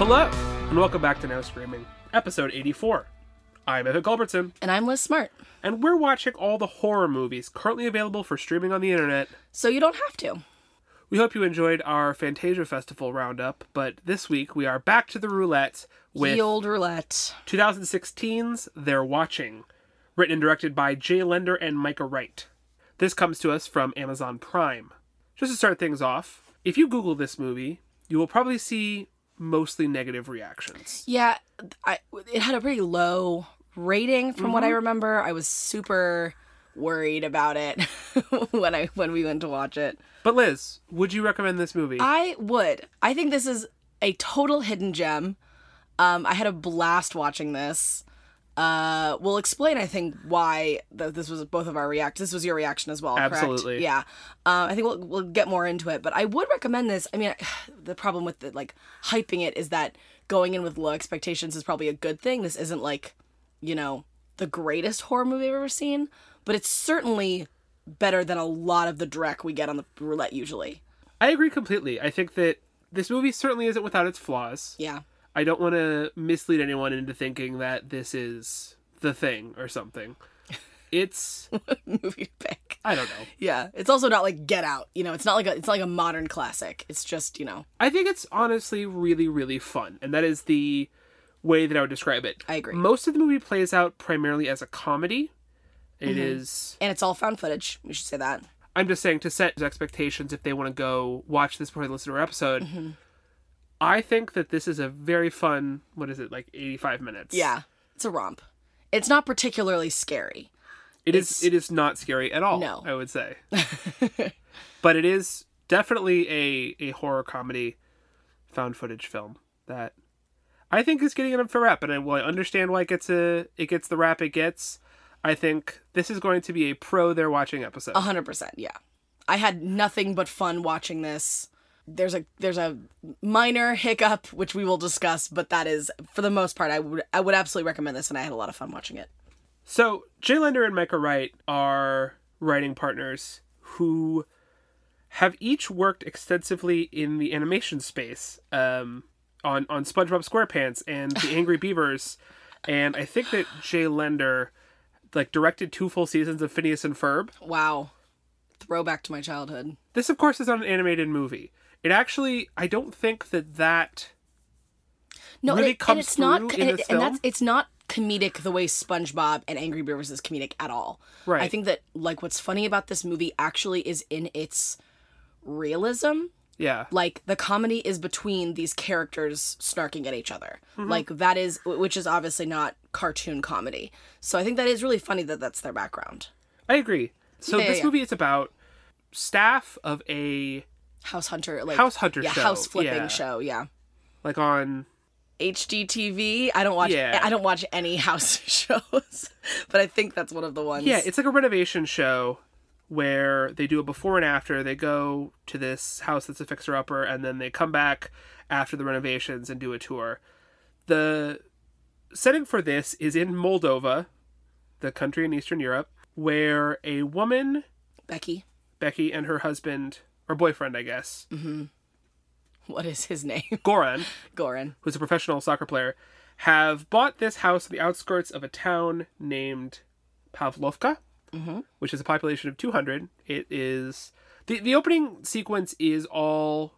Hello, and welcome back to Now Screaming, episode 84. I'm Evan Culbertson, And I'm Liz Smart. and we're watching all the horror movies currently available for streaming on the internet. So you don't have to. We hope you enjoyed our Fantasia Festival roundup, but this week we are back to the roulette with the old roulette. 2016's They're Watching, written and directed by Jay Lender and Micah Wright. This comes to us from Amazon Prime. Just to start things off, if you Google this movie, you will probably see mostly negative reactions. Yeah, I, it had a pretty low rating from what I remember. I was super worried about it when I when we went to watch it. But Liz, would you recommend this movie? I would. I think this is a total hidden gem. Um, I had a blast watching this. Uh, we'll explain, I think, why th- this was both of our react. This was your reaction as well, correct? Absolutely. Yeah. Uh, I think we'll we'll get more into it, but I would recommend this. I mean, the problem with the, like hyping it is that going in with low expectations is probably a good thing. This isn't like, you know, the greatest horror movie I've ever seen, but it's certainly better than a lot of the dreck we get on the roulette usually. I agree completely. I think that this movie certainly isn't without its flaws. Yeah. I don't want to mislead anyone into thinking that this is the thing or something. It's movie to pick. I don't know. Yeah, it's also not like Get Out. You know, it's not like a it's not like a modern classic. It's just you know. I think it's honestly really really fun, and that is the way that I would describe it. I agree. Most of the movie plays out primarily as a comedy. It Mm-hmm. is. And it's all found footage. We should say that. I'm just saying to set expectations if they want to go watch this before they listen to our episode. Mm-hmm. I think that this is a very fun. What is it like? 85 minutes. Yeah, it's a romp. It's not particularly scary. It is. It is not scary at all. No. I would say, but it is definitely a a horror comedy, found footage film that I think is getting an unfair rap, and I, well, I understand why it gets a it gets the rap it gets. I think this is going to be a pro they're watching episode. A hundred percent. Yeah, I had nothing but fun watching this. There's a there's a minor hiccup which we will discuss, but that is for the most part I would I would absolutely recommend this, and I had a lot of fun watching it. So Jay Lender and Micah Wright are writing partners who have each worked extensively in the animation space um, on on SpongeBob SquarePants and the Angry Beavers, and I think that Jay Lender like directed two full seasons of Phineas and Ferb. Wow, throwback to my childhood. This, of course, is not an animated movie. It actually, I don't think that that No, really and, it, comes and it's not, in and, it- and that's it's not comedic the way SpongeBob and Angry Beavers is comedic at all. Right. I think that like what's funny about this movie actually is in its realism. yeah Like the comedy is between these characters snarking at each other. Mm-hmm. Like that is which is obviously not cartoon comedy. So I think that is really funny that that's their background. I agree. So yeah, this yeah. movie is about staff of a House Hunter like House Hunter yeah, show. house flipping Yeah. show, yeah. like on HGTV. I don't watch Yeah. I don't watch any house shows, but I think that's one of the ones. Yeah, it's like a renovation show where they do a before and after. They go to this house that's a fixer upper, and then they come back after the renovations and do a tour. The setting for this is in Moldova, the country in Eastern Europe, where a woman, Becky. Becky, and her husband, or boyfriend, I guess, mm-hmm. What is his name? Goran, Goran. who's a professional soccer player, have bought this house on the outskirts of a town named Pavlovka, mm-hmm. which is a population of 200. It is the the opening sequence is all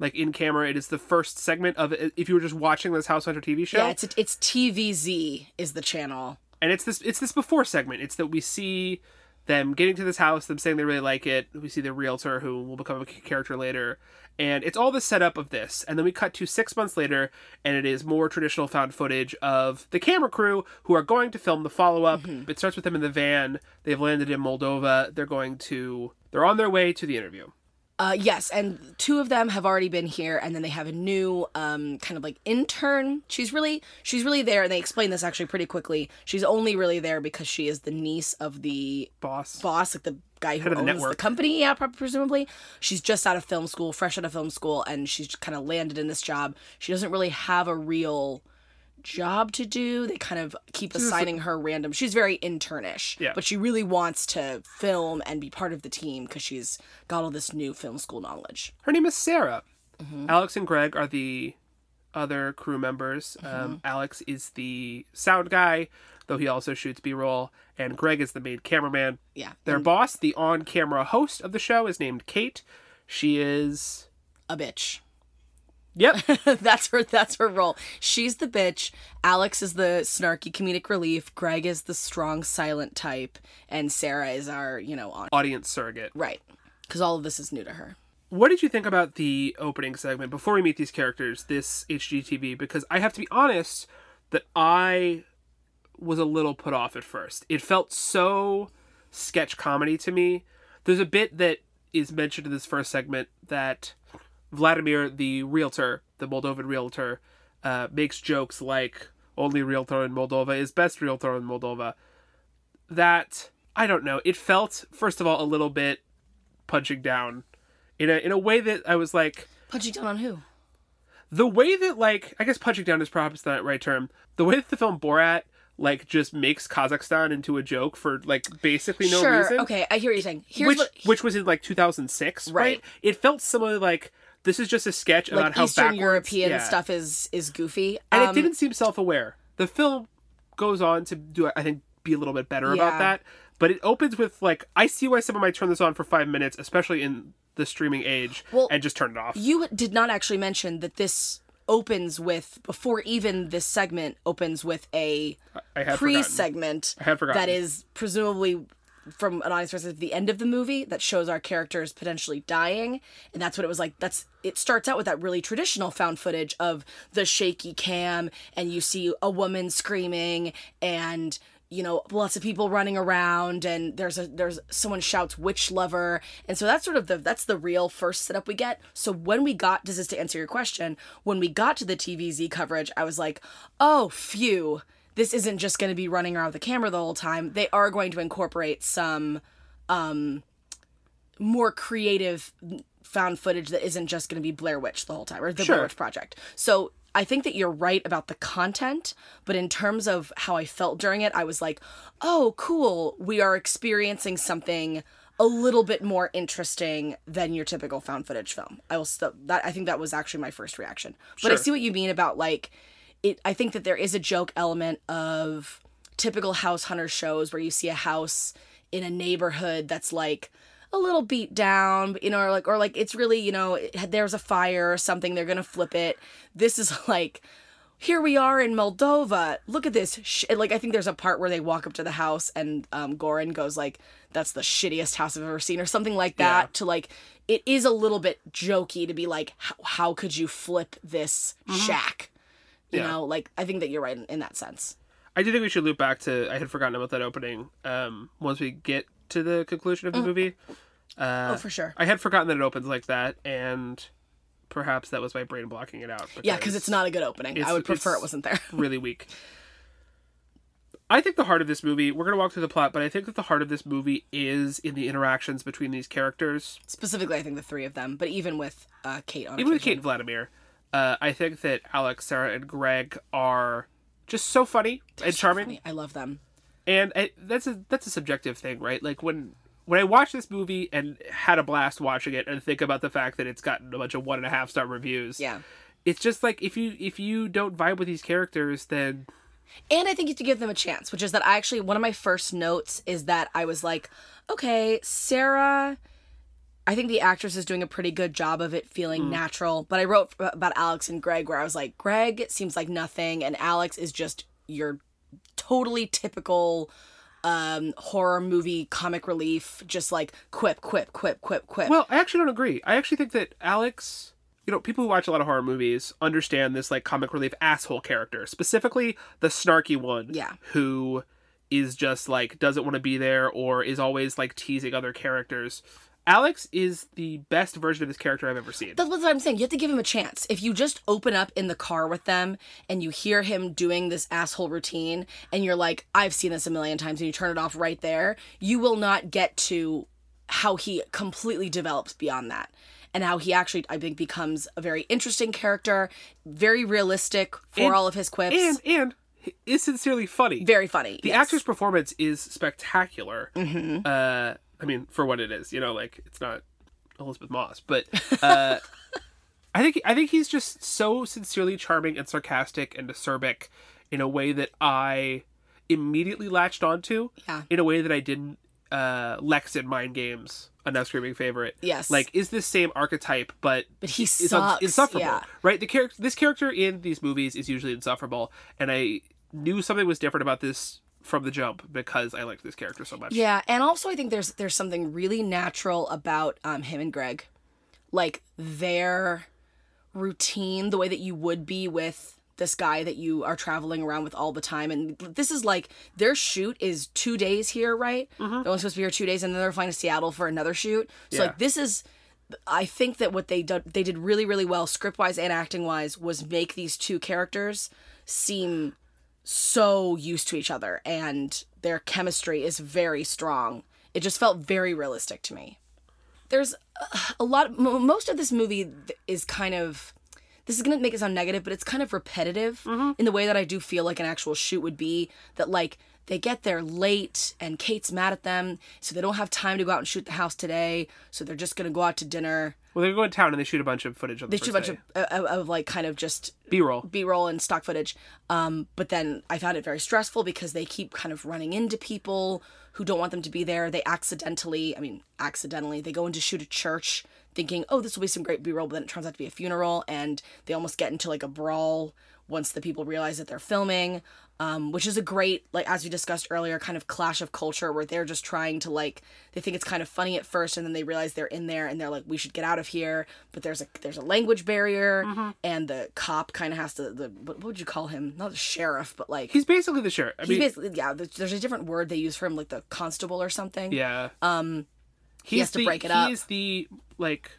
like in camera. It is the first segment of it. If you were just watching this House Hunter TV show, Yeah, it's it's TVZ is the channel. and it's this it's this before segment. It's that we see them getting to this house, them saying they really like it. We see the realtor who will become a character later, and it's all the setup of this. And then we cut to six months later, and it is more traditional found footage of the camera crew who are going to film the follow up. Mm-hmm. It starts with them in the van. They've landed in Moldova. They're going to they're on their way to the interview. Uh, yes, and two of them have already been here, and then they have a new um, kind of like intern. She's really she's really there, and they explain this actually pretty quickly. She's only really there because she is the niece of the Boss. boss, like the guy who Head of owns the the, network. company. Yeah, prob- presumably. She's just out of film school, fresh out of film school, and she's kind of landed in this job. She doesn't really have a real job to do. They kind of keep assigning her random. She's very internish, Yeah. but she really wants to film and be part of the team because she's got all this new film school knowledge. Her name is Sarah. Alex and Greg are the other crew members. Um, Alex is the sound guy, though he also shoots B roll, and Greg is the main cameraman. Yeah. Their boss, the on camera host of the show, is named Kate. She is. a bitch. Yep. that's her that's her role. She's the bitch. Alex is the snarky comedic relief. Greg is the strong silent type and Sarah is our, you know, on audience surrogate. right. Cuz all of this is new to her. What did you think about the opening segment before we meet these characters, this HGTV? Because I have to be honest that I was a little put off at first. It felt so sketch comedy to me. There's a bit that is mentioned in this first segment that Vladimir, the realtor, the Moldovan realtor, uh, makes jokes like only realtor in Moldova is best realtor in Moldova. That I don't know. It felt first of all a little bit punching down in a in a way that I was like Punching down on who? the way that like I guess punching down is perhaps not the right term. The way that the film Borat like just makes Kazakhstan into a joke for like basically no sure. reason. Okay, I hear what you're saying. Here's which what which was in like 2006, right? Right. It felt similarly like this is just a sketch about like how Eastern European yeah. stuff is is goofy. and Um, it didn't seem self-aware. The film goes on to do I think be a little bit better about that, but it opens with like I see why someone might turn this on for 5 minutes, especially in the streaming age Well, and just turn it off. You did not actually mention that this opens with before even this segment opens with a pre-segment I had forgotten. that is presumably from an audience perspective the end of the movie that shows our characters potentially dying. And that's what it was like. That's it starts out with that really traditional found footage of the shaky cam and you see a woman screaming and you know lots of people running around and there's a there's someone shouts witch lover. And so that's sort of the that's the real first setup we get. So when we got this is to answer your question? When we got to the tvz coverage i was like oh phew this isn't just going to be running around with the camera the whole time they are going to incorporate some um more creative found footage that isn't just going to be Blair Witch the whole time or the Sure. Blair Witch Project. So I think that you're right about the content, but in terms of how I felt during it, I was like, oh, cool. We are experiencing something a little bit more interesting than your typical found footage film. I will st- that I think that was actually my first reaction. But I see what you mean about like it I think that there is a joke element of typical house hunter shows where you see a house in a neighborhood that's like a little beat down, you know, or like or like it's really, you know, it- there's a fire or something, they're going to flip it. This is like here we are in Moldova. Look at this. Sh-. Like I think there's a part where they walk up to the house and um, Goran goes like, "That's the shittiest house I've ever seen," or something like that. Yeah. To like, it is a little bit jokey to be like, "How, how could you flip this shack?" You Yeah. know, like I think that you're right in, in that sense. I do think we should loop back to. I had forgotten about that opening. Um, once we get to the conclusion of the movie, uh, oh, for sure. I had forgotten that it opens like that, and perhaps that was my brain blocking it out. Yeah, because it's not a good opening. I would prefer it wasn't there. really weak. I think the heart of this movie. We're gonna walk through the plot, but I think that the heart of this movie is in the interactions between these characters. Specifically, I think the three of them, but even with uh, Kate on Even with Kate and Vladimir, uh, I think that Alex, Sarah, and Greg are just so funny and charming. Funny. I love them. and I, that's a that's a subjective thing, right? Like when when I watched this movie and had a blast watching it, and think about the fact that it's gotten a bunch of one and a half star reviews. Yeah. it's just like if you if you don't vibe with these characters, then And I think you have to give them a chance, which is that I actually, one of my first notes is that I was like, okay, Sarah, I think the actress is doing a pretty good job of it feeling natural. But I wrote about Alex and Greg where I was like, Greg seems like nothing, and Alex is just your totally typical um horror movie comic relief just like quip quip quip quip quip well, I actually don't agree. I actually think that Alex. You know, people who watch a lot of horror movies understand this like comic relief asshole character, specifically the snarky one. Yeah. Who is just like doesn't want to be there or is always like teasing other characters. Alex is the best version of this character I've ever seen. That's what I'm saying. You have to give him a chance. If you just open up in the car with them and you hear him doing this asshole routine and you're like, I've seen this a million times, and you turn it off right there, you will not get to how he completely develops beyond that. And how he actually, I think, becomes a very interesting character, very realistic for And- all of his quips. and and is sincerely funny. very funny. the yes. actor's performance is spectacular. Mm-hmm. Uh, I mean, for what it is, you know, like it's not Elisabeth Moss, but uh, I think I think he's just so sincerely charming and sarcastic and acerbic in a way that I immediately latched onto. Yeah. In a way that I didn't uh Lex in Mind Games, a now screaming favorite. Yes. Like is this same archetype but But he is sucks, insufferable. yeah. Right? The character this character in these movies is usually insufferable and I knew something was different about this from the jump because I liked this character so much. Yeah, and also I think there's there's something really natural about um, him and Greg, like their routine, the way that you would be with this guy that you are traveling around with all the time. And this is like their shoot is two days here, right? They're only supposed to be here two days, and then they're flying to Seattle for another shoot. So Yeah. like this is. I think that what they did they did really really well script wise and acting wise was make these two characters seem so used to each other and their chemistry is very strong. It just felt very realistic to me. There's uh, a lot most of this movie is kind of this is going to make it sound negative, but it's kind of repetitive in the way that I do feel like an actual shoot would be that like they get there late and Kate's mad at them, so they don't have time to go out and shoot the house today, so they're just going to go out to dinner. Well, they go in town and they shoot a bunch of footage on the They shoot a bunch of, of, of like kind of just B-roll. b-roll and stock footage um, but then i found it very stressful because they keep kind of running into people who don't want them to be there they accidentally i mean accidentally they go in to shoot a church thinking oh this will be some great b-roll but then it turns out to be a funeral and they almost get into like a brawl once the people realize that they're filming um, which is a great like as we discussed earlier kind of clash of culture where they're just trying to like they think it's kind of funny at first and then they realize they're in there and they're like we should get out of here but there's a there's a language barrier and the cop kind of has to the what, would you call him not the sheriff but like He's basically the sheriff. I he's mean, basically yeah there's, a different word they use for him like the constable or something yeah. Um, he's has to the, break it up. He's the like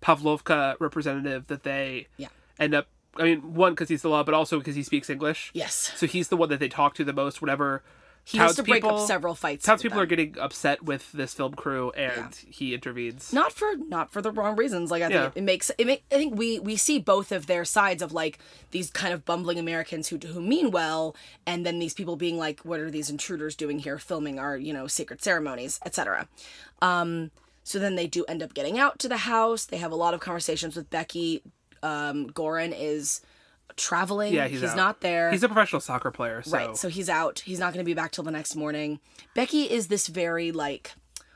Pavlovka representative that they Yeah. end up. I mean, one because he's the law, but also because he speaks English. yes So he's the one that they talk to the most whenever he has to break up several fights townspeople them. are getting upset with this film crew, and he intervenes. not for not for the wrong reasons like i think Yeah. it, it makes it make, i think we we see both of their sides of like these kind of bumbling americans who who mean well and then these people being like what are these intruders doing here filming our you know sacred ceremonies etc um so then they do end up getting out to the house they have a lot of conversations with becky um goran is traveling. Yeah, he's, out. not there. He's a professional soccer player, so, right so he's out. He's not going to be back till the next morning. Becky is this very like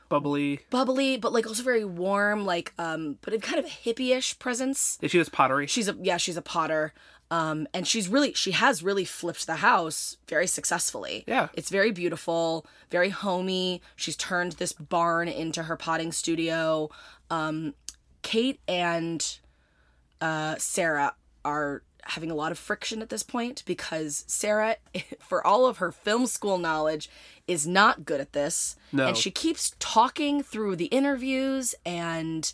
bubbly. bubbly but like also very warm like um but in kind of a hippie-ish presence. And she does pottery. she's a yeah she's a potter. Um and she's really she has really flipped the house very successfully. Yeah. it's very beautiful very homey. She's turned this barn into her potting studio. Um kate and uh sarah are having a lot of friction at this point because sarah for all of her film school knowledge is not good at this No. and she keeps talking through the interviews and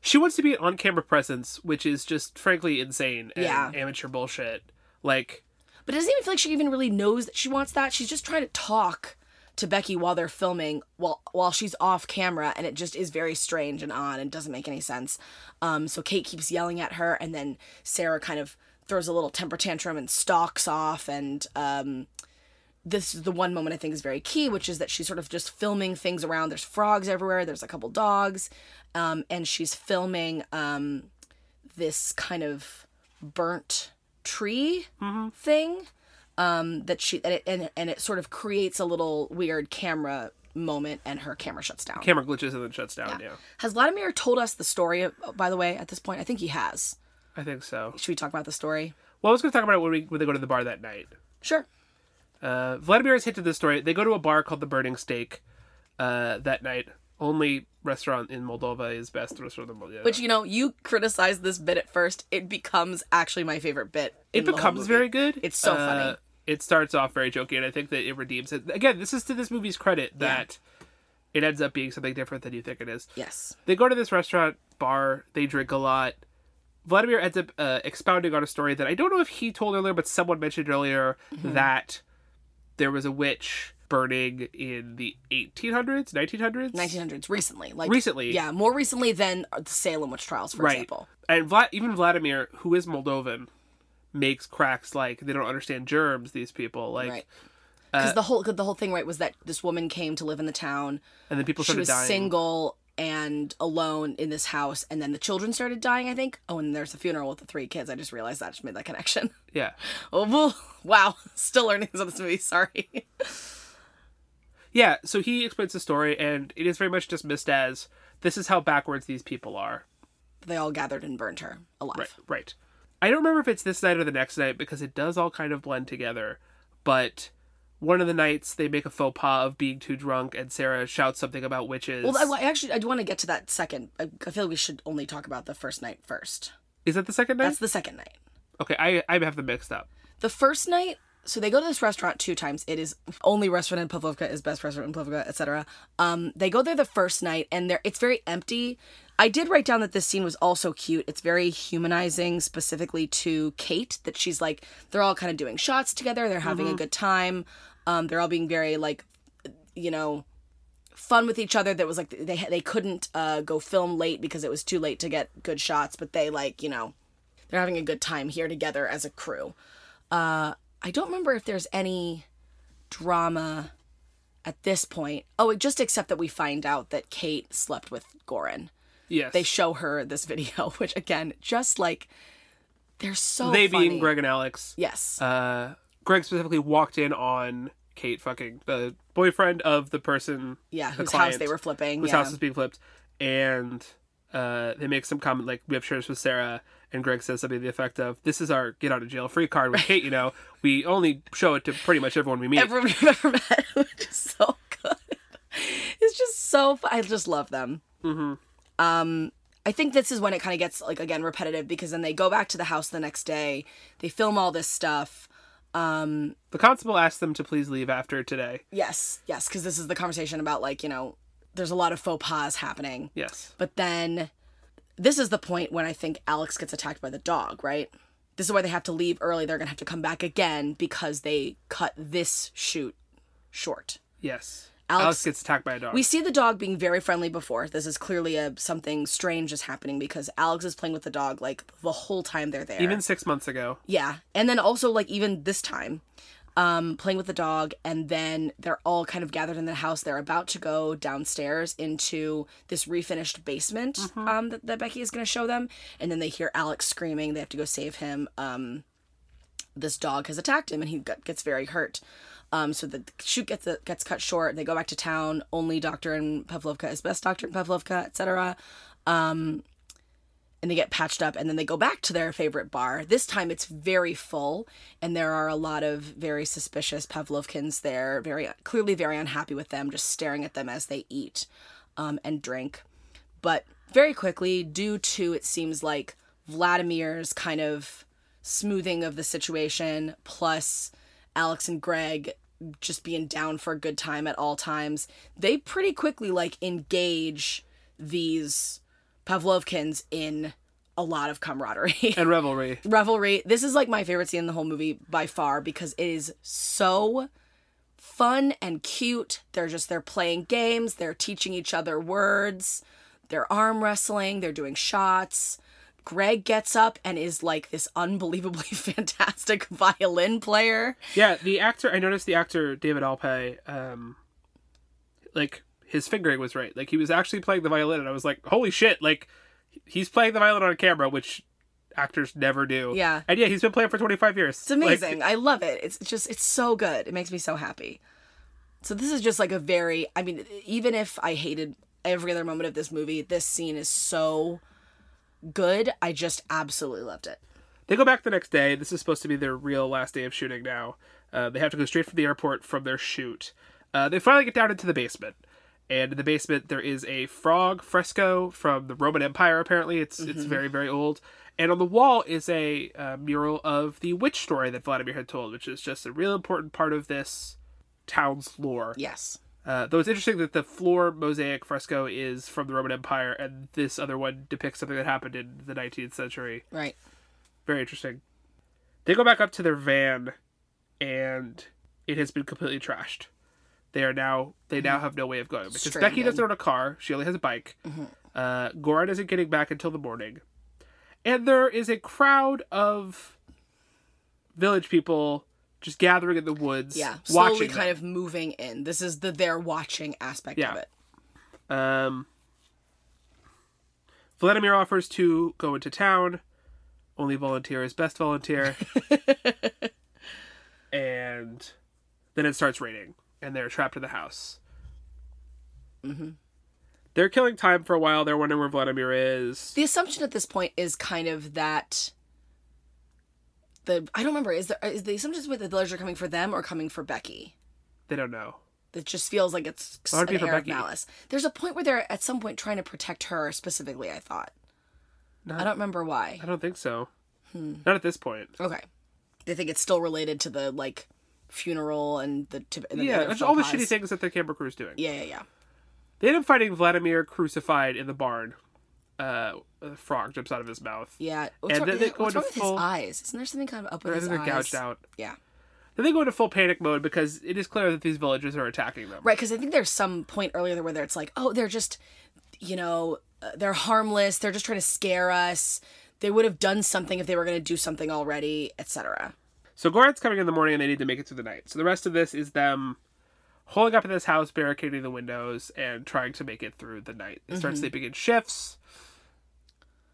She wants to be an on-camera presence, which is just frankly insane and Yeah. amateur bullshit. Like, But it doesn't even feel like she even really knows that she wants that. She's just trying to talk to Becky while they're filming, while while she's off camera, and it just is very strange and odd and doesn't make any sense. Um, so Kate keeps yelling at her, and then Sarah kind of throws a little temper tantrum and stalks off. And um, this is the one moment I think is very key, which is that she's sort of just filming things around. There's frogs everywhere. There's a couple dogs, um, and she's filming um, this kind of burnt tree thing um, that she and it, and, and it sort of creates a little weird camera moment and her camera shuts down. camera glitches and then shuts down. Yeah, Has Vladimir told us the story, uh, by the way, at this point? I think he has. I think so. Should we talk about the story? Well, I was going to talk about it when we when they go to the bar that night. Sure. Uh, Vladimir has hinted this story. They go to a bar called the Burning Steak uh, that night. Only restaurant in Moldova is best restaurant in Moldova. Which, you know, you criticized this bit at first. It becomes actually my favorite bit. it in the whole becomes very good. It's so Uh, funny. It starts off very jokey, and I think that it redeems it. Again, this is to this movie's credit that it ends up being something different than you think it is. Yes. They go to this restaurant bar. They drink a lot. Vladimir ends up uh, expounding on a story that I don't know if he told earlier, but someone mentioned earlier Mm-hmm. that there was a witch burning in the 1800s, 1900s, 1900s, recently. like Recently. Yeah, more recently than the Salem witch trials, for right? example. And Vla- even Vladimir, who is Moldovan, makes cracks like they don't understand germs. These people, like, Right. Uh, Because the whole the whole thing, right, was that this woman came to live in the town. and then people started She was dying. single and alone in this house, and then the children started dying. I think. Oh, and there's the funeral with the three kids. I just realized that. I just made that connection. Yeah. Oh wow! Still learning on this movie. Sorry. Yeah, so he explains the story, and it is very much dismissed as this is how backwards these people are. they all gathered and burned her alive. Right, right. I don't remember if it's this night or the next night because it does all kind of blend together. But one of the nights they make a faux pas of being too drunk, and Sarah shouts something about witches. Well, I, I actually I do want to get to that second. I, I feel like we should only talk about the first night first. is that the second night? That's the second night. Okay, I I have them mixed up. The first night, so they go to this restaurant two times. It is only restaurant in Pavlovka is best restaurant in Pavlovka, etc. Um, they go there the first night, and there it's very empty. I did write down that this scene was also cute. It's very humanizing, specifically to Kate. That she's like, they're all kind of doing shots together. They're having a good time. Um, they're all being very like, you know, fun with each other. That was like they they couldn't uh, go film late because it was too late to get good shots, but they like you know, they're having a good time here together as a crew. Uh, I don't remember if there's any drama at this point. Oh, just except that we find out that Kate slept with Goran. Yes, They show her this video, which again, just like they're so they funny. being Greg and Alex. Yes. Uh, Greg specifically walked in on Kate fucking the boyfriend of the person yeah, the whose client, house they were flipping. whose yeah. house is being flipped, and uh, they make some comment like we have shares with Sarah, and Greg says something to the effect of, "This is our get out of jail free card with Kate. You know, we only show it to pretty much everyone we meet." Everyone we've ever met, which is so good. It's just so fun. I just love them. Mhm. Um, I think this is when it kind of gets like again repetitive because then they go back to the house the next day. They film all this stuff. Um, The constable asked them to please leave after today. yes, yes, because this is the conversation about like you know, there's a lot of faux pas happening. Yes. But then this is the point when I think Alex gets attacked by the dog, right? This is why they have to leave early. They're going to have to come back again because they cut this shoot short. Yes. Alex- Alex, gets attacked by a dog. We see the dog being very friendly before. This is clearly a something strange is happening because Alex is playing with the dog like the whole time they're there. Even six months ago. Yeah. And then also like even this time, um, playing with the dog, and then they're all kind of gathered in the house. They're about to go downstairs into this refinished basement um, that, that Becky is going to show them, and then they hear Alex screaming. They have to go save him. Um, this dog has attacked him, and he gets very hurt. Um, so the shoot gets gets cut short. They go back to town. Only doctor in Pavlovka is best doctor in Pavlovka, etc and they get patched up and then they go back to their favorite bar. This time it's very full and there are a lot of very suspicious Pavlovkins there, very clearly very unhappy with them, just staring at them as they eat um, and drink. But very quickly, due to it seems like Vladimir's kind of smoothing of the situation, plus Alex and Greg just being down for a good time at all times, they pretty quickly like engage these Pavlovkins in a lot of camaraderie. And revelry. Revelry. This is like my favorite scene in the whole movie by far because it is so fun and cute. They're just they're playing games, they're teaching each other words, they're arm wrestling, they're doing shots. Greg gets up and is like this unbelievably fantastic violin player. Yeah, the actor. I noticed the actor David Alpay. Um, like his fingering was right. Like he was actually playing the violin, and I was like, "Holy shit!" Like he's playing the violin on camera, which actors never do. Yeah. and yeah, he's been playing for twenty five years. It's amazing. I love it. It's just it's so good. It makes me so happy. So this is just like a very I mean even if I hated every other moment of this movie, this scene is so good. I just absolutely loved it. They go back the next day. This is supposed to be their real last day of shooting now. Uh, they have to go straight from the airport from their shoot. Uh, they finally get down into the basement. And in the basement, there is a frog fresco from the Roman Empire. Apparently, it's it's very very old. And on the wall is a uh, mural of the witch story that Vladimir had told, which is just a real important part of this town's lore. Yes. Uh, though it's interesting that the floor mosaic fresco is from the Roman Empire, and this other one depicts something that happened in the 19th century. Right. Very interesting. They go back up to their van, and it has been completely trashed. They are now they now have no way of going because Becky doesn't own a car. She only has a bike. Uh, Goran isn't getting back until the morning, and there is a crowd of village people just gathering in the woods. Yeah. Slowly watching kind them. of moving in. This is the they're watching aspect Yeah. of it. Um, Vladimir offers to go into town. Only volunteer is best volunteer. and then it starts raining, and they're trapped in the house. Mm-hmm. They're killing time for a while. They're wondering where Vladimir is. The assumption at this point is kind of that the I don't remember is there is the assumption with the villagers are coming for them or coming for Becky. They don't know. It just feels like it's an be air of malice. There's a point where they're at some point trying to protect her specifically. I thought. Not- I don't remember why. I don't think so. Hmm. Not at this point. Okay, they think it's still related to the like funeral and the, t- and the Yeah, that's all the shitty things that the camera crew's doing. Yeah, yeah, yeah. They end up finding Vladimir crucified in the barn. Uh, a frog jumps out of his mouth. Yeah. What's, And wrong, then they go into full- eyes? Isn't there something kind of up with his think they're eyes? gouged out. Yeah. Then they go into full panic mode because it is clear that these villagers are attacking them. Right, because I think there's some point earlier where it's like, oh, they're just, you know, uh, they're harmless. They're just trying to scare us. They would have done something if they were going to do something already, etc. So Goran's coming in the morning and they need to make it through the night. So the rest of this is them holding up in this house, barricading the windows, and trying to make it through the night. They Mm-hmm. start sleeping in shifts.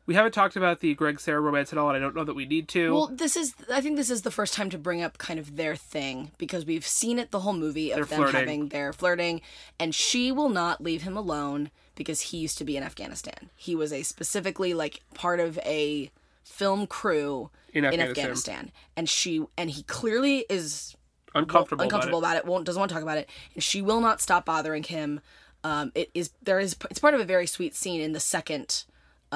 We haven't talked about the Greg Sarah romance at all, and I don't know that we need to. Well, this is, I think this is the first time to bring up kind of their thing because we've seen it the whole movie of They're them flirting. having their flirting, and she will not leave him alone because he used to be in Afghanistan. He was a specifically like part of a film crew In in Afghanistan. Afghanistan, and she and he clearly is uncomfortable. uncomfortable about about it. won't doesn't want to talk about it and she will not stop bothering him um it is there is it's part of a very sweet scene in the second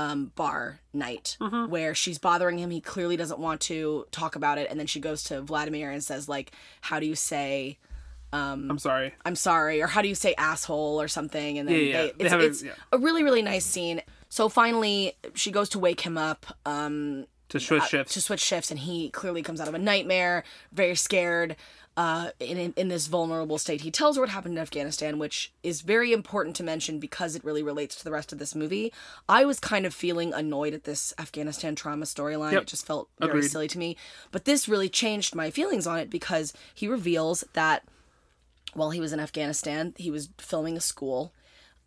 um bar night Mm-hmm. where she's bothering him he clearly doesn't want to talk about it and then she goes to vladimir and says like how do you say it. I'm sorry. i'm sorry or how do you say asshole or something and then Yeah, yeah, they, yeah. They it's, a- it's yeah. a really really nice scene so finally she goes to wake him up um To switch shifts. to switch shifts, and he clearly comes out of a nightmare, very scared, uh, in, in in this vulnerable state. He tells her what happened in Afghanistan, which is very important to mention because it really relates to the rest of this movie. I was kind of feeling annoyed at this Afghanistan trauma storyline. Yep. It just felt very Agreed. silly to me. But this really changed my feelings on it because he reveals that while he was in Afghanistan, he was filming a school.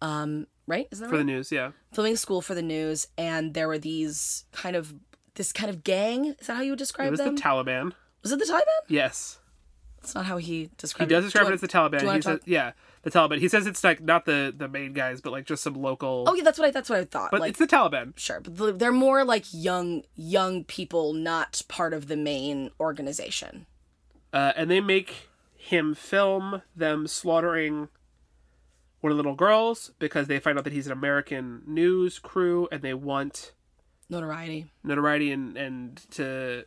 Um, right? Isn't that for right? the news, yeah. filming a school for the news, and there were these kind of this kind of gang. Is that how you would describe It was them? the Taliban. was it the Taliban? Yes. That's not how he describes. He does describe Do it as the Taliban. He says, yeah, the Taliban. He says it's like not the the main guys, but like just some local. Oh yeah, that's what I. That's what I thought. but like, it's the Taliban. sure, but they're more like young young people, not part of the main organization. Uh, and they make him film them slaughtering one of the little girls because they find out that he's an American news crew and they want Notoriety. notoriety and, and to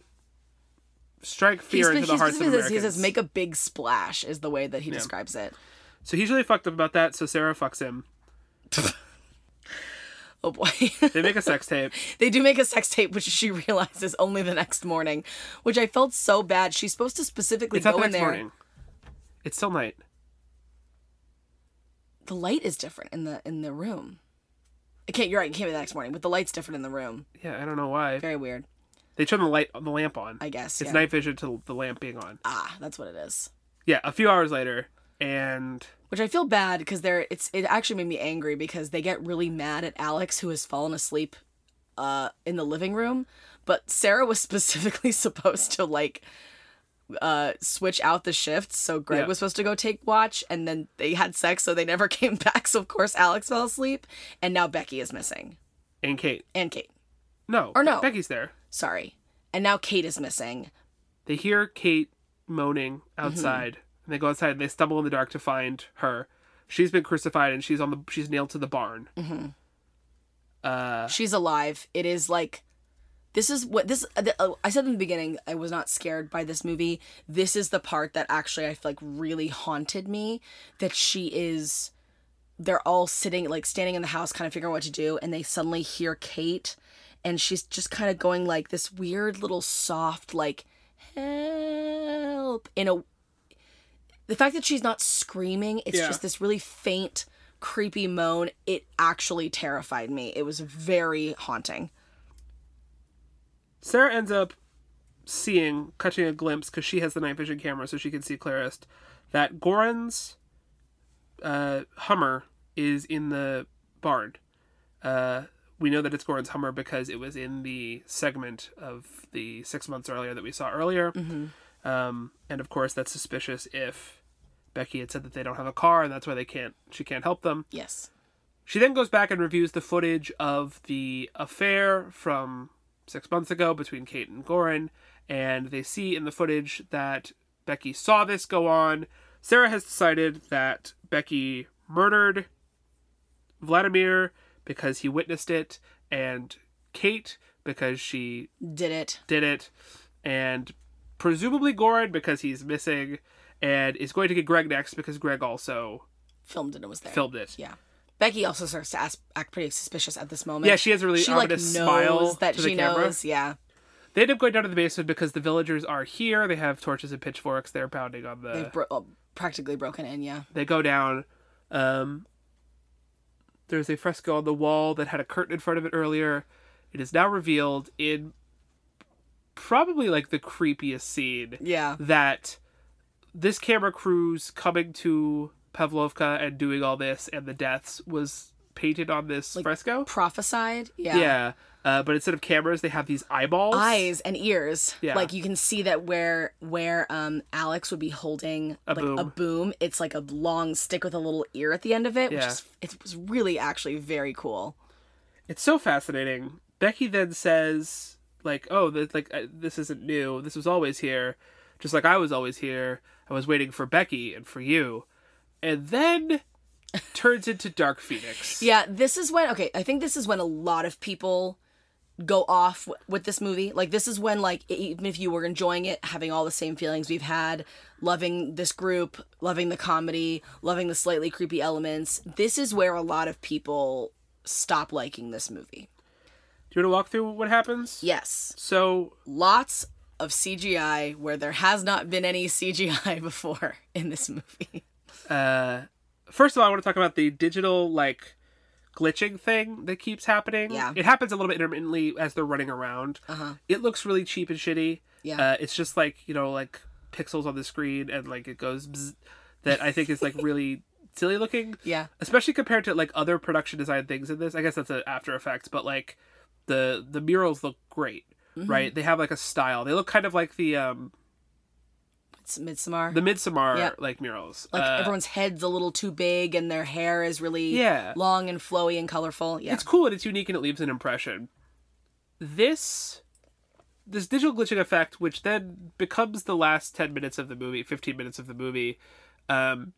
strike fear spe- into the hearts of Americans. he says, "Make a big splash," is the way that he describes it. so he's really fucked up about that. So Sarah fucks him. Oh boy. They make a sex tape. They do make a sex tape, which she realizes only the next morning, which I felt so bad. She's supposed to specifically It's go in there. morning. It's still night. The light is different in the in the room. It can't. You're right. It can't be the next morning, but the light's different in the room. Yeah, I don't know why. Very weird. They turn the light, on the lamp on. I guess. It's yeah. night vision to the lamp being on. Ah, that's what it is. Yeah, a few hours later, and Which I feel bad because they're. It's. It actually made me angry because they get really mad at Alex who has fallen asleep, uh, in the living room, but Sarah was specifically supposed to like. Uh, switch out the shifts. So Greg Yeah. was supposed to go take watch, and then they had sex, so they never came back. So of course Alex fell asleep, and now Becky is missing, and Kate. and Kate. No, Or no. Becky's there. Sorry, and now Kate is missing. They hear Kate moaning Mm-hmm. outside, and they go outside and they stumble in the dark to find her. She's been crucified and she's on the she's nailed to the barn. Mm-hmm. Uh, she's alive. It is like this is what this uh, I said in the beginning I was not scared by this movie. This is the part that actually I feel like really haunted me that she is they're all sitting like standing in the house kind of figuring out what to do and they suddenly hear Kate and she's just kind of going like this weird little soft like help in a the fact that she's not screaming it's Yeah. just this really faint creepy moan it actually terrified me it was very haunting Sarah ends up seeing, catching a glimpse because she has the night vision camera, so she can see clearest that Goran's uh, Hummer is in the barn. Uh, we know that it's Goran's Hummer because it was in the segment of the six months earlier that we saw earlier. Um, and of course, that's suspicious if Becky had said that they don't have a car and that's why they can't. She can't help them. Yes. She then goes back and reviews the footage of the affair from six months ago between Kate and Goran, and they see in the footage that Becky saw this go on. Sarah has decided that Becky murdered Vladimir because he witnessed it, and Kate because she Did it. did it, and presumably Goran because he's missing, and is going to get Greg next because Greg also Filmed it and was there. filmed it. Yeah. Becky also starts to ask, act pretty suspicious at this moment. Yeah, she has a really she like ominous knows smile that to the she camera. knows. Yeah. They end up going down to the basement because the villagers are here. They have torches and pitchforks. They're pounding on the. They've bro- practically broken in. Yeah. They go down. Um, there's a fresco on the wall that had a curtain in front of it earlier. It is now revealed in probably like the creepiest scene Yeah. that this camera crew's coming to Pavlovka and doing all this and the deaths was painted on this fresco. Prophesied. Yeah. Yeah. Uh, but instead of cameras, they have these eyeballs. Eyes and ears. Yeah. Like you can see that where where um Alex would be holding A like a boom. boom, it's like a long stick with a little ear at the end of it, yeah. which is it was really actually very cool. It's so fascinating. Becky then says, like, oh, th- like uh, this isn't new. This was always here, just like I was always here. I was waiting for Becky and for you, and then turns into Dark Phoenix. Yeah, this is when okay, I think this is when a lot of people go off w- with this movie. Like this is when like even if you were enjoying it, having all the same feelings we've had, loving this group, loving the comedy, loving the slightly creepy elements, this is where a lot of people stop liking this movie. Do you want to walk through what happens? Yes. So Lots of CGI where there has not been any CGI before in this movie. uh, first of all, I want to talk about the digital like glitching thing that keeps happening. Yeah. it happens a little bit intermittently as they're running around. Uh-huh. It looks really cheap and shitty. Yeah. uh, it's just like you know like pixels on the screen and like it goes bzz, that I think is like really silly looking. Yeah. especially compared to like other production design things in this. I guess that's an After Effects, but like the the murals look great. Mm-hmm. Right, they have like a style. They look kind of like the um It's Midsommar. the Midsommar Yeah. like murals. like Uh, everyone's head's a little too big and their hair is really Yeah. long and flowy and colorful. Yeah. it's cool and it's unique and it leaves an impression. This this digital glitching effect, which then becomes the last ten minutes of the movie, fifteen minutes of the movie, um,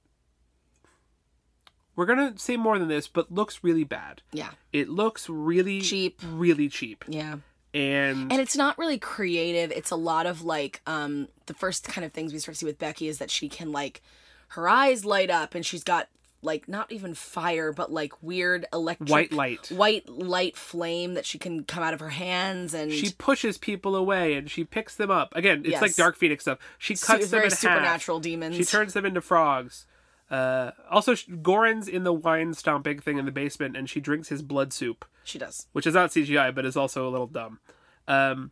we're gonna say more than this, but looks really bad. yeah. It looks really Cheap. really cheap, Yeah. And, And it's not really creative. It's a lot of like um the first kind of things we start to see with Becky is that she can like her eyes light up and she's got like not even fire but like weird electric white light. white light flame that she can come out of her hands and She pushes people away and she picks them up. Again, it's like Dark Phoenix stuff. She su- cuts them very in half. supernatural demons. She turns them into frogs. Uh, also, Goran's in the wine stomping thing in the basement, and she drinks his blood soup, she does. which is not CGI, but is also a little dumb. Um,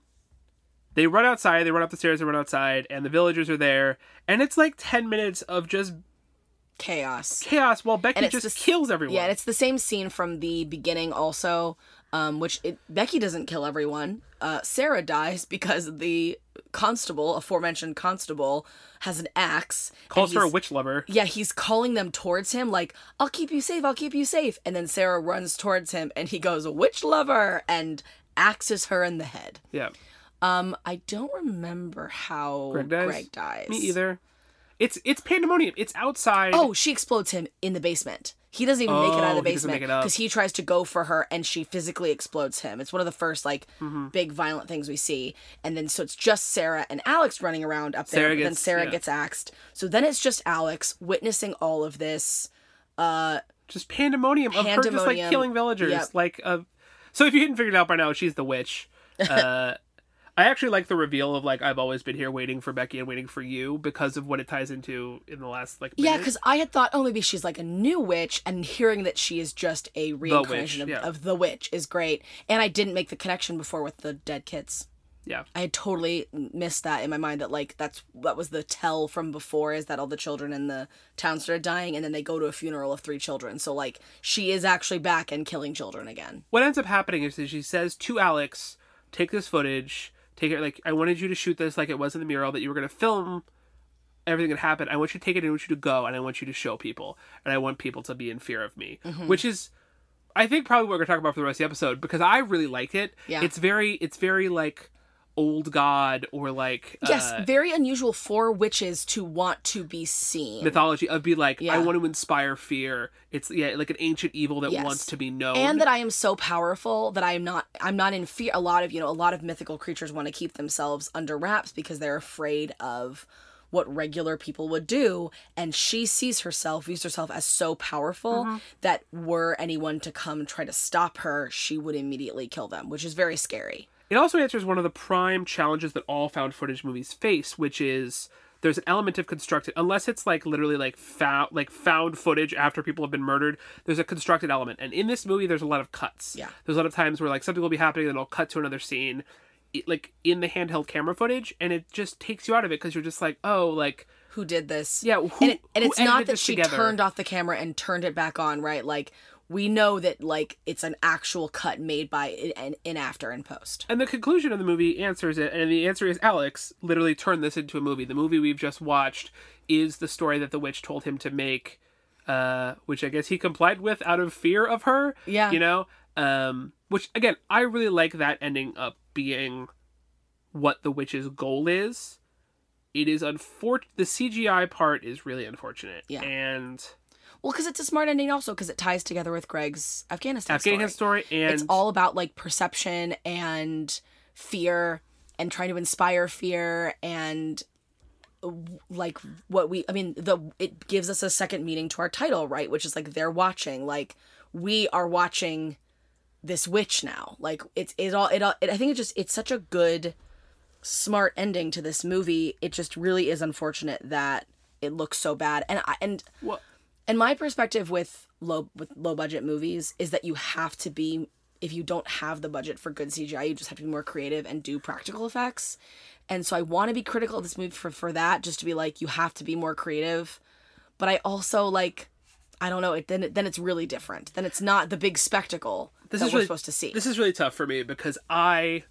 they run outside. They run up the stairs. They run outside, and the villagers are there. And it's like ten minutes of just Chaos. chaos while Becky just this- kills everyone. Yeah, and it's the same scene from the beginning also, um, which it, Becky doesn't kill everyone. Uh, Sarah dies because the constable, aforementioned constable, has an axe. Calls her a witch lover. Yeah, he's calling them towards him like, "I'll keep you safe. I'll keep you safe." And then Sarah runs towards him, and he goes, "Witch lover," and axes her in the head. Yeah, Um, I don't remember how Greg dies. Greg dies. me either. It's it's pandemonium. It's outside. Oh, she explodes him in the basement. He doesn't even make it out Oh, of the he doesn't basement make it up. because he tries to go for her and she physically explodes him. It's one of the first like Mm-hmm. big violent things we see. And then so it's just Sarah and Alex running around up there. Sarah but then gets- Sarah yeah. gets axed. So then it's just Alex witnessing all of this. just pandemonium, of her just like Pandemonium. killing villagers. Yep. Like, uh, so if you hadn't figured it out by now, she's the witch. Uh, I actually like the reveal of like I've always been here waiting for Becky and waiting for you because of what it ties into in the last like Yeah, because I had thought, oh, maybe she's like a new witch, and hearing that she is just a reincarnation of, yeah. of the witch is great. And I didn't make the connection before with the dead kids. Yeah. I had totally missed that in my mind that like that's that was the tell from before is that all the children in the town started dying and then they go to a funeral of three children. So like she is actually back and killing children again. What ends up happening is that she says to Alex, "Take this footage. Take it like I wanted you to shoot this like it was in the mural that you were going to film everything that happened. I want you to take it and I want you to go and I want you to show people and I want people to be in fear of me." Mm-hmm. Which is I think probably what we're going to talk about for the rest of the episode because I really like it. Yeah. It's very it's very like old god or like Yes, uh, very unusual for witches to want to be seen. mythology of be like I want to inspire fear. It's yeah, like an ancient evil that Yes. wants to be known. and that I am so powerful that I am not I'm not in fear. A lot of you know a lot of mythical creatures want to keep themselves under wraps because they're afraid of what regular people would do and she sees herself views herself as so powerful that were anyone to come try to stop her she would immediately kill them which is very scary It also answers one of the prime challenges that all found footage movies face, which is there's an element of constructed unless it's like literally like found like found footage after people have been murdered there's a constructed element and in this movie there's a lot of cuts Yeah. there's a lot of times where like something will be happening and it'll cut to another scene like in the handheld camera footage and it just takes you out of it because you're just like oh like who did this Yeah, who- and, it, and it's not that she together? turned off the camera and turned it back on right like we know that like it's an actual cut made by in, in after and post And the conclusion of the movie answers it, and the answer is Alex literally turned this into a movie. The movie we've just watched is the story that the witch told him to make, uh, which I guess he complied with out of fear of her. Yeah. You know? Um, which, again, I really like that ending up being what the witch's goal is. It is unfortunate. The CGI part is really unfortunate. Yeah. And Well, because it's a smart ending also because it ties together with Greg's Afghanistan, Afghanistan story. story, and It's all about like perception and fear and trying to inspire fear and like what we I mean the it gives us a second meaning to our title, right? Which is like they're watching, like we are watching this witch now. Like it's it all it all it, I think it just it's such a good smart ending to this movie. It just really is unfortunate that it looks so bad. And I and well, and my perspective with low with low budget movies is that you have to be if you don't have the budget for good CGI, you just have to be more creative and do practical effects. And so I want to be critical of this movie for for that, just to be like you have to be more creative. But I also like I don't know, it then it, then it's really different. Then it's not the big spectacle this that is we're really, supposed to see. This is really tough for me because I,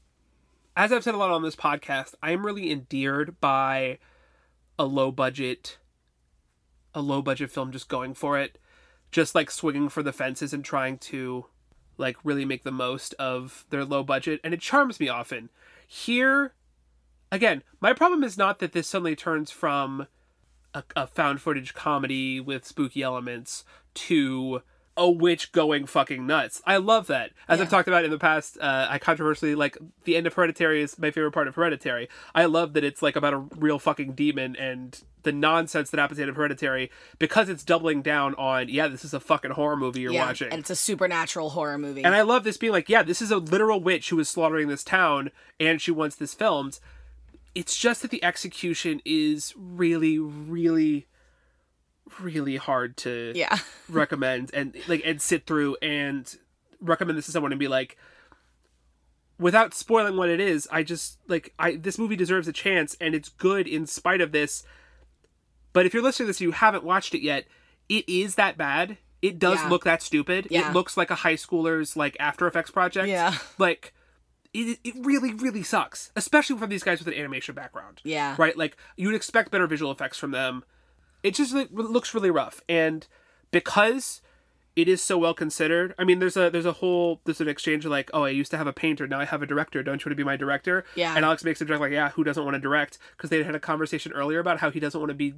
as I've said a lot on this podcast, I am really endeared by a low budget, a low budget film just going for it, just like swinging for the fences and trying to, like, really make the most of their low budget, and it charms me often. Here, again, my problem is not that this suddenly turns from a, a found footage comedy with spooky elements to a witch going fucking nuts. I love that. As I've talked about in the past, uh, I controversially like the end of Hereditary is my favorite part of Hereditary. I love that it's like about a real fucking demon and the nonsense that happens at the end of Hereditary because it's doubling down on yeah, this is a fucking horror movie you're yeah, watching. and it's a supernatural horror movie. And I love this being like, yeah, this is a literal witch who is slaughtering this town and she wants this filmed. It's just that the execution is really, really, really hard to yeah. recommend and like and sit through and recommend this to someone and be like without spoiling what it is i just like i this movie deserves a chance and it's good in spite of this but if you're listening to this and you haven't watched it yet it is that bad it does Yeah. look that stupid Yeah. it looks like a high schooler's like after effects project Yeah. like it, it really really sucks especially from these guys with an animation background Yeah. right like you'd expect better visual effects from them it just like, looks really rough and because it is so well considered i mean there's a there's a whole there's an exchange of like oh i used to have a painter now i have a director don't you want to be my director Yeah. and alex makes a joke like yeah who doesn't want to direct because they had a conversation earlier about how he doesn't want to be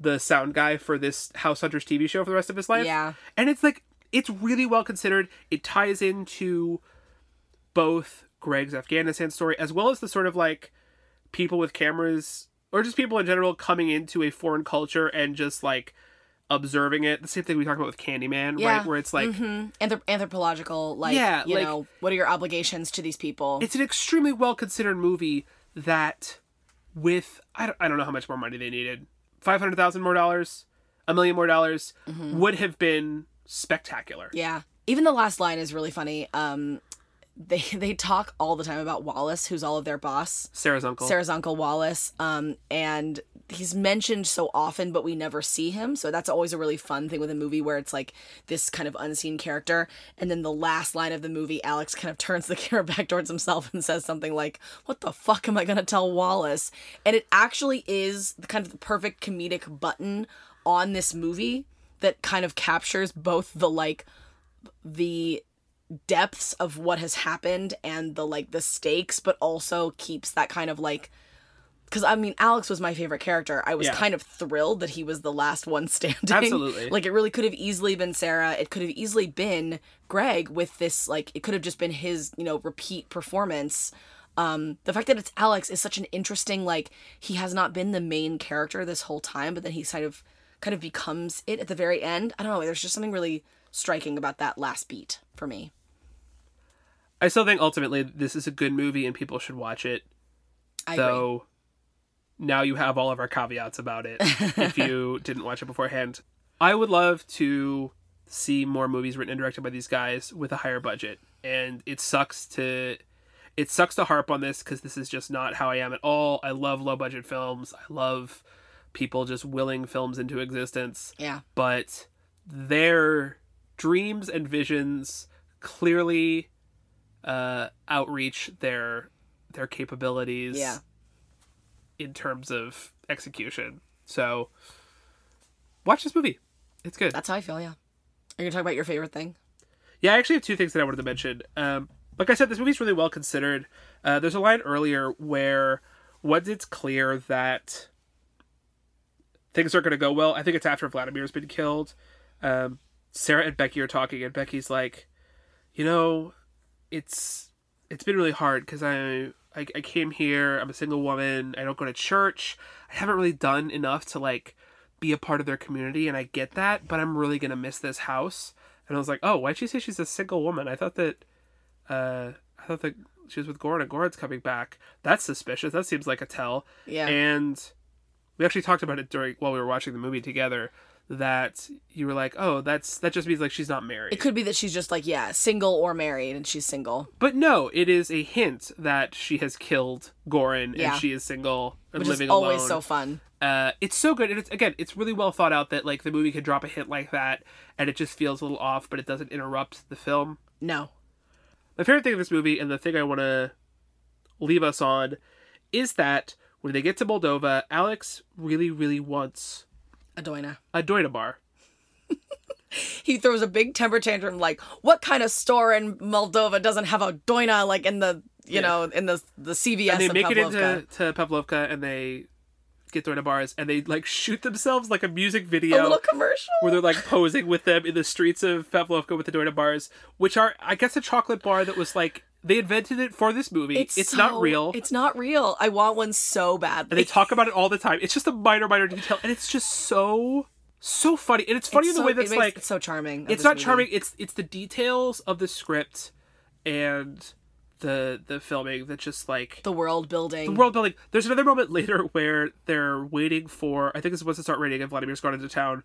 the sound guy for this house hunters tv show for the rest of his life Yeah. and it's like it's really well considered it ties into both Greg's Afghanistan story as well as the sort of like people with cameras or just people in general coming into a foreign culture and just like observing it. The same thing we talked about with Candyman, Yeah. right? Where it's like Mhm. Anthrop- anthropological, like, Yeah, you like- know, what are your obligations to these people? it's an extremely well considered movie that with I don't, I don't know how much more money they needed. 500,000 more dollars, a million more dollars would have been spectacular. Yeah. Even the last line is really funny. Um they they talk all the time about Wallace, who's all of their boss. Sarah's uncle. Sarah's uncle Wallace. Um, and he's mentioned so often, but we never see him. So that's always a really fun thing with a movie where it's like this kind of unseen character. And then the last line of the movie, Alex kind of turns the camera back towards himself and says something like, What the fuck am I going to tell Wallace? And it actually is the kind of the perfect comedic button on this movie that kind of captures both the like, the depths of what has happened and the like the stakes but also keeps that kind of like because I mean, Alex was my favorite character. I was Yeah. kind of thrilled that he was the last one standing. Absolutely. Like, it really could have easily been Sarah. It could have easily been Greg with this, like, it could have just been his, you know, repeat performance. Um, the fact that it's Alex is such an interesting, like, he has not been the main character this whole time, but then he kind of, kind of becomes it at the very end. I don't know. There's just something really striking about that last beat for me. I still think ultimately this is a good movie and people should watch it. I agree. Now you have all of our caveats about it if you didn't watch it beforehand. I would love to see more movies written and directed by these guys with a higher budget. And it sucks to it sucks to harp on this because this is just not how I am at all. I love low budget films. I love people just willing films into existence Yeah. but their dreams and visions clearly uh, outreach their their capabilities Yeah. In terms of execution. So watch this movie. It's good. That's how I feel, yeah. Are you going to talk about your favorite thing? Yeah, I actually have two things that I wanted to mention. Um, like I said, this movie's really well considered. Uh, there's a line earlier where once it's clear that things are going to go well, I think it's after Vladimir's been killed. Um, Sarah and Becky are talking, and Becky's like, "You know, it's it's been really hard because I, I I came here. I'm a single woman. I don't go to church. I haven't really done enough to like be a part of their community, and I get that. But I'm really gonna miss this house." And I was like, "Oh, why'd she say she's a single woman? I thought that, uh, I thought that she was with Goran, and Goran's coming back. That's suspicious. That seems like a tell." Yeah. And we actually talked about it during while we were watching the movie together. That you were like, "Oh, that's that just means like she's not married." It could be that she's just like, yeah, single or married, and she's single, But no, it is a hint that she has killed Goran Yeah. and she is single and which living is always alone. so fun. uh, it's so good, and it's again, it's really well thought out that like the movie could drop a hint like that, and it just feels a little off, but it doesn't interrupt the film. No, My favorite thing of this movie, and the thing I want to leave us on, is that when they get to Moldova, Alex really, really wants Adoina. a Doina bar. He throws a big temper tantrum, like, what kind of store in Moldova doesn't have a Doina, like in the, you Yeah. know, in the the CVS and they make it into to Pavlovka, and they get Doina bars, and they like shoot themselves like a music video. a little commercial. where they're like posing with them in the streets of Pavlovka with the Doina bars, which are, I guess, a chocolate bar that was like they invented it for this movie. It's, not so- real, It's not real. I want one so and they talk about it all the time. It's just a minor, minor detail, and it's just so, so funny. And it's funny in the so, way it that's makes like it so charming. it's not movie. charming. It's it's the details of the script and the the filming that just like The world building. the world building. There's another moment later where they're waiting for. I think this is once to start raining, and Vladimir's gone into town,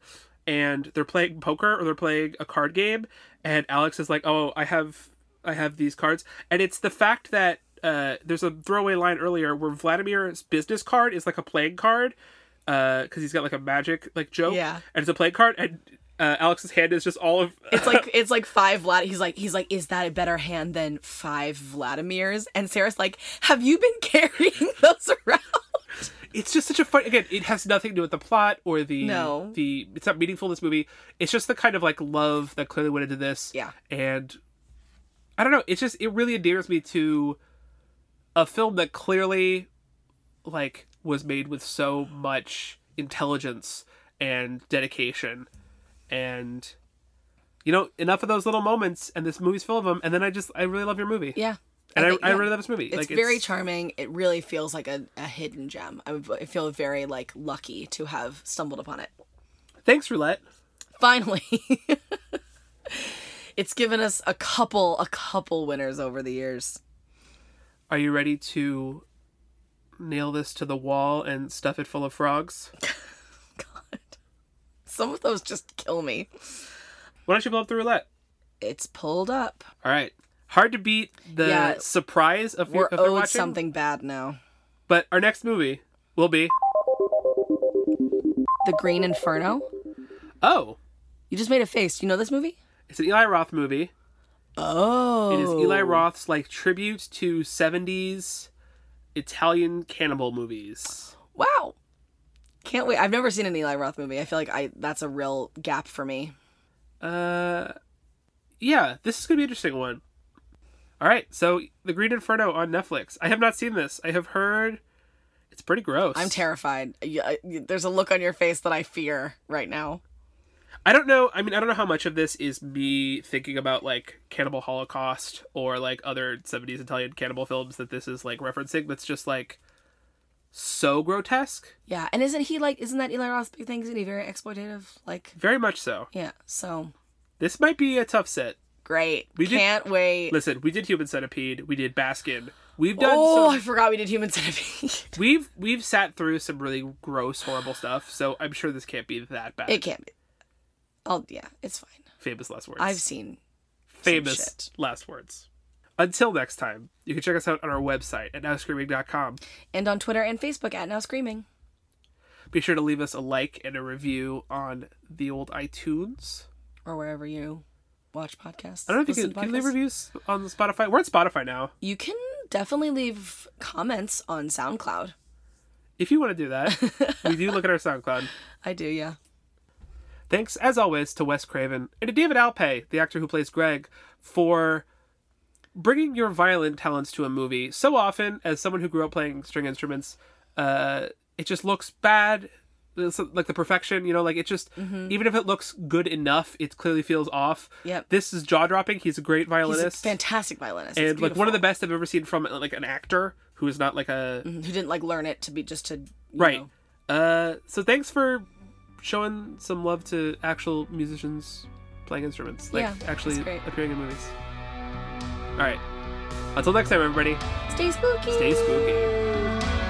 and they're playing poker or they're playing a card game, and Alex is like, "Oh, I have, I have these cards," and it's the fact that uh, there's a throwaway line earlier where Vladimir's business card is like a playing card, because he's got like a magic like joke, Yeah. and it's a playing card, and uh, Alex's hand is just all of. It's like it's like five Vlad. He's like he's like, is that a better hand than five Vladimirs? And Sarah's like, have you been carrying those around? it's just such a fun again it has nothing to do with the plot or the No. the it's not meaningful in this movie it's just the kind of like love that clearly went into this Yeah. and i don't know it's just it really endears me to a film that clearly like was made with so much intelligence and dedication and you know enough of those little moments and this movie's full of them and then i just i really love your movie Yeah. and I, think- I, yeah. really love this movie It's like very charming. It really feels like a, a hidden gem. I, would- I feel very like lucky to have stumbled upon it. thanks roulette Finally. it's given us a couple a couple winners over the years. Are you ready to nail this to the wall and stuff it full of frogs? God. Some of those just kill me. Why don't you pull up the roulette? It's pulled up. All right. Hard to beat the Yeah. surprise of, We're of their owed watching. something bad now. But our next movie will be The Green Inferno. oh, You just made a face. You know this movie? It's an Eli Roth movie. Oh. It is Eli Roth's like tribute to '70s Italian cannibal movies. Wow. Can't wait. I've never seen an Eli Roth movie. I feel like I that's a real gap for me. Uh, yeah, this is gonna be an interesting one. All right, so The Green Inferno on Netflix. I have not seen this. I have heard it's pretty gross. I'm terrified. Y- There's a look on your face that I fear right now. I don't know. I mean, I don't know how much of this is me thinking about like Cannibal Holocaust or like other 70s Italian cannibal films that this is like referencing. That's just like so grotesque. Yeah, and isn't he like? Isn't that Eli Roth's big thing? Isn't he very exploitative? Like, Very much so. yeah. So This might be a tough set. great. We did- Can't wait. Listen, we did Human Centipede. We did Baskin. We've done Oh, some I forgot we did Human Centipede. We've we've sat through some really gross, horrible stuff, so I'm sure this can't be that bad. it can't be. Oh yeah, it's fine. Famous last words. I've seen. famous last words. Until next time, you can check us out on our website at nowscreaming.com. And on Twitter and Facebook at Now Screaming. Be sure to leave us a like and a review on the old iTunes. Or wherever you watch podcasts. I don't know if you can, can leave reviews on Spotify. We're on Spotify now. You can definitely leave comments on SoundCloud. If you want to do that, we do look at our SoundCloud. I do, yeah. Thanks, as always, to Wes Craven and to David Alpay, the actor who plays Greg, for bringing your violin talents to a movie. So often, as someone who grew up playing string instruments, uh, it just looks bad. It's like the perfection, you know, like it just, even if it looks good enough, it clearly feels off. Yep. This is jaw dropping. He's a great He's a violinist. fantastic violinist. and like one of the best I've ever seen from like an actor who is not like a Who didn't like learn it to be just to you right. know. Uh, so thanks for showing some love to actual musicians playing instruments, like Yeah, actually appearing in movies. All right. Until next time, everybody. Stay spooky. Stay spooky.